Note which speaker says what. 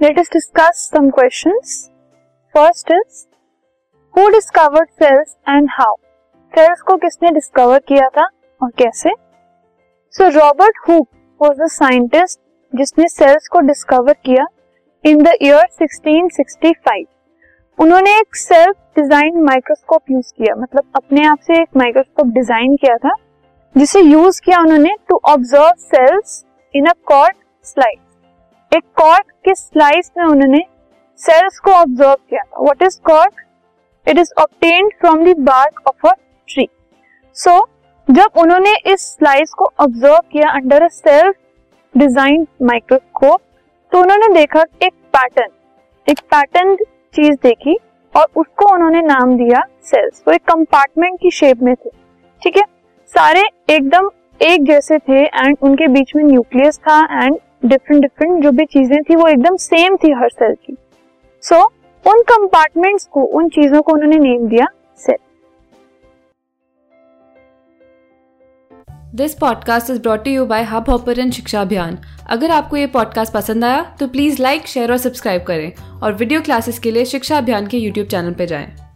Speaker 1: Let us discuss some questions first is who discovered cells and how cells को किसने discover किया था और कैसे? So Robert Hooke was the scientist जिसने सेल्स को डिस्कवर किया इन द ईयर 1665 उन्होंने एक सेल्फ डिज़ाइन माइक्रोस्कोप यूज़ किया मतलब अपने आप से एक माइक्रोस्कोप डिज़ाइन किया था, जिसे यूज़ किया उन्होंने to observe cells in a cork slice एक कॉर्क के स्लाइस में उन्होंने सेल्स को ऑब्ज़र्व किया था। What is cork it is obtained from the bark of a tree so जब उन्होंने इस स्लाइस को ऑब्ज़र्व किया under a self design microscope तो उन्होंने देखा एक पैटर्न एक पैटर्न चीज़ देखी और उसको उन्होंने नाम दिया सेल्स वो एक कंपार्टमेंट की शेप में थे। ठीक है? सारे एकदम एक जैसे थे एंड उनके बीच में न्यूक्लियस था एंड डिफरेंट डिफरेंट जो भी चीज़ें थी वो एकदम सेम थी हर सेल की। सो so, उन कंपार्टमेंट्स को उन चीज़ों को उन्होंने नेम दिया cell
Speaker 2: this podcast is brought you by Hubhopper Shiksha Abhiyan अगर आपको ये पॉडकास्ट पसंद आया तो प्लीज़ लाइक शेयर और सब्सक्राइब करें। और वीडियो क्लासेस के लिए शिक्षा अभियान के यूट्यूब चैनल पर जाएँ।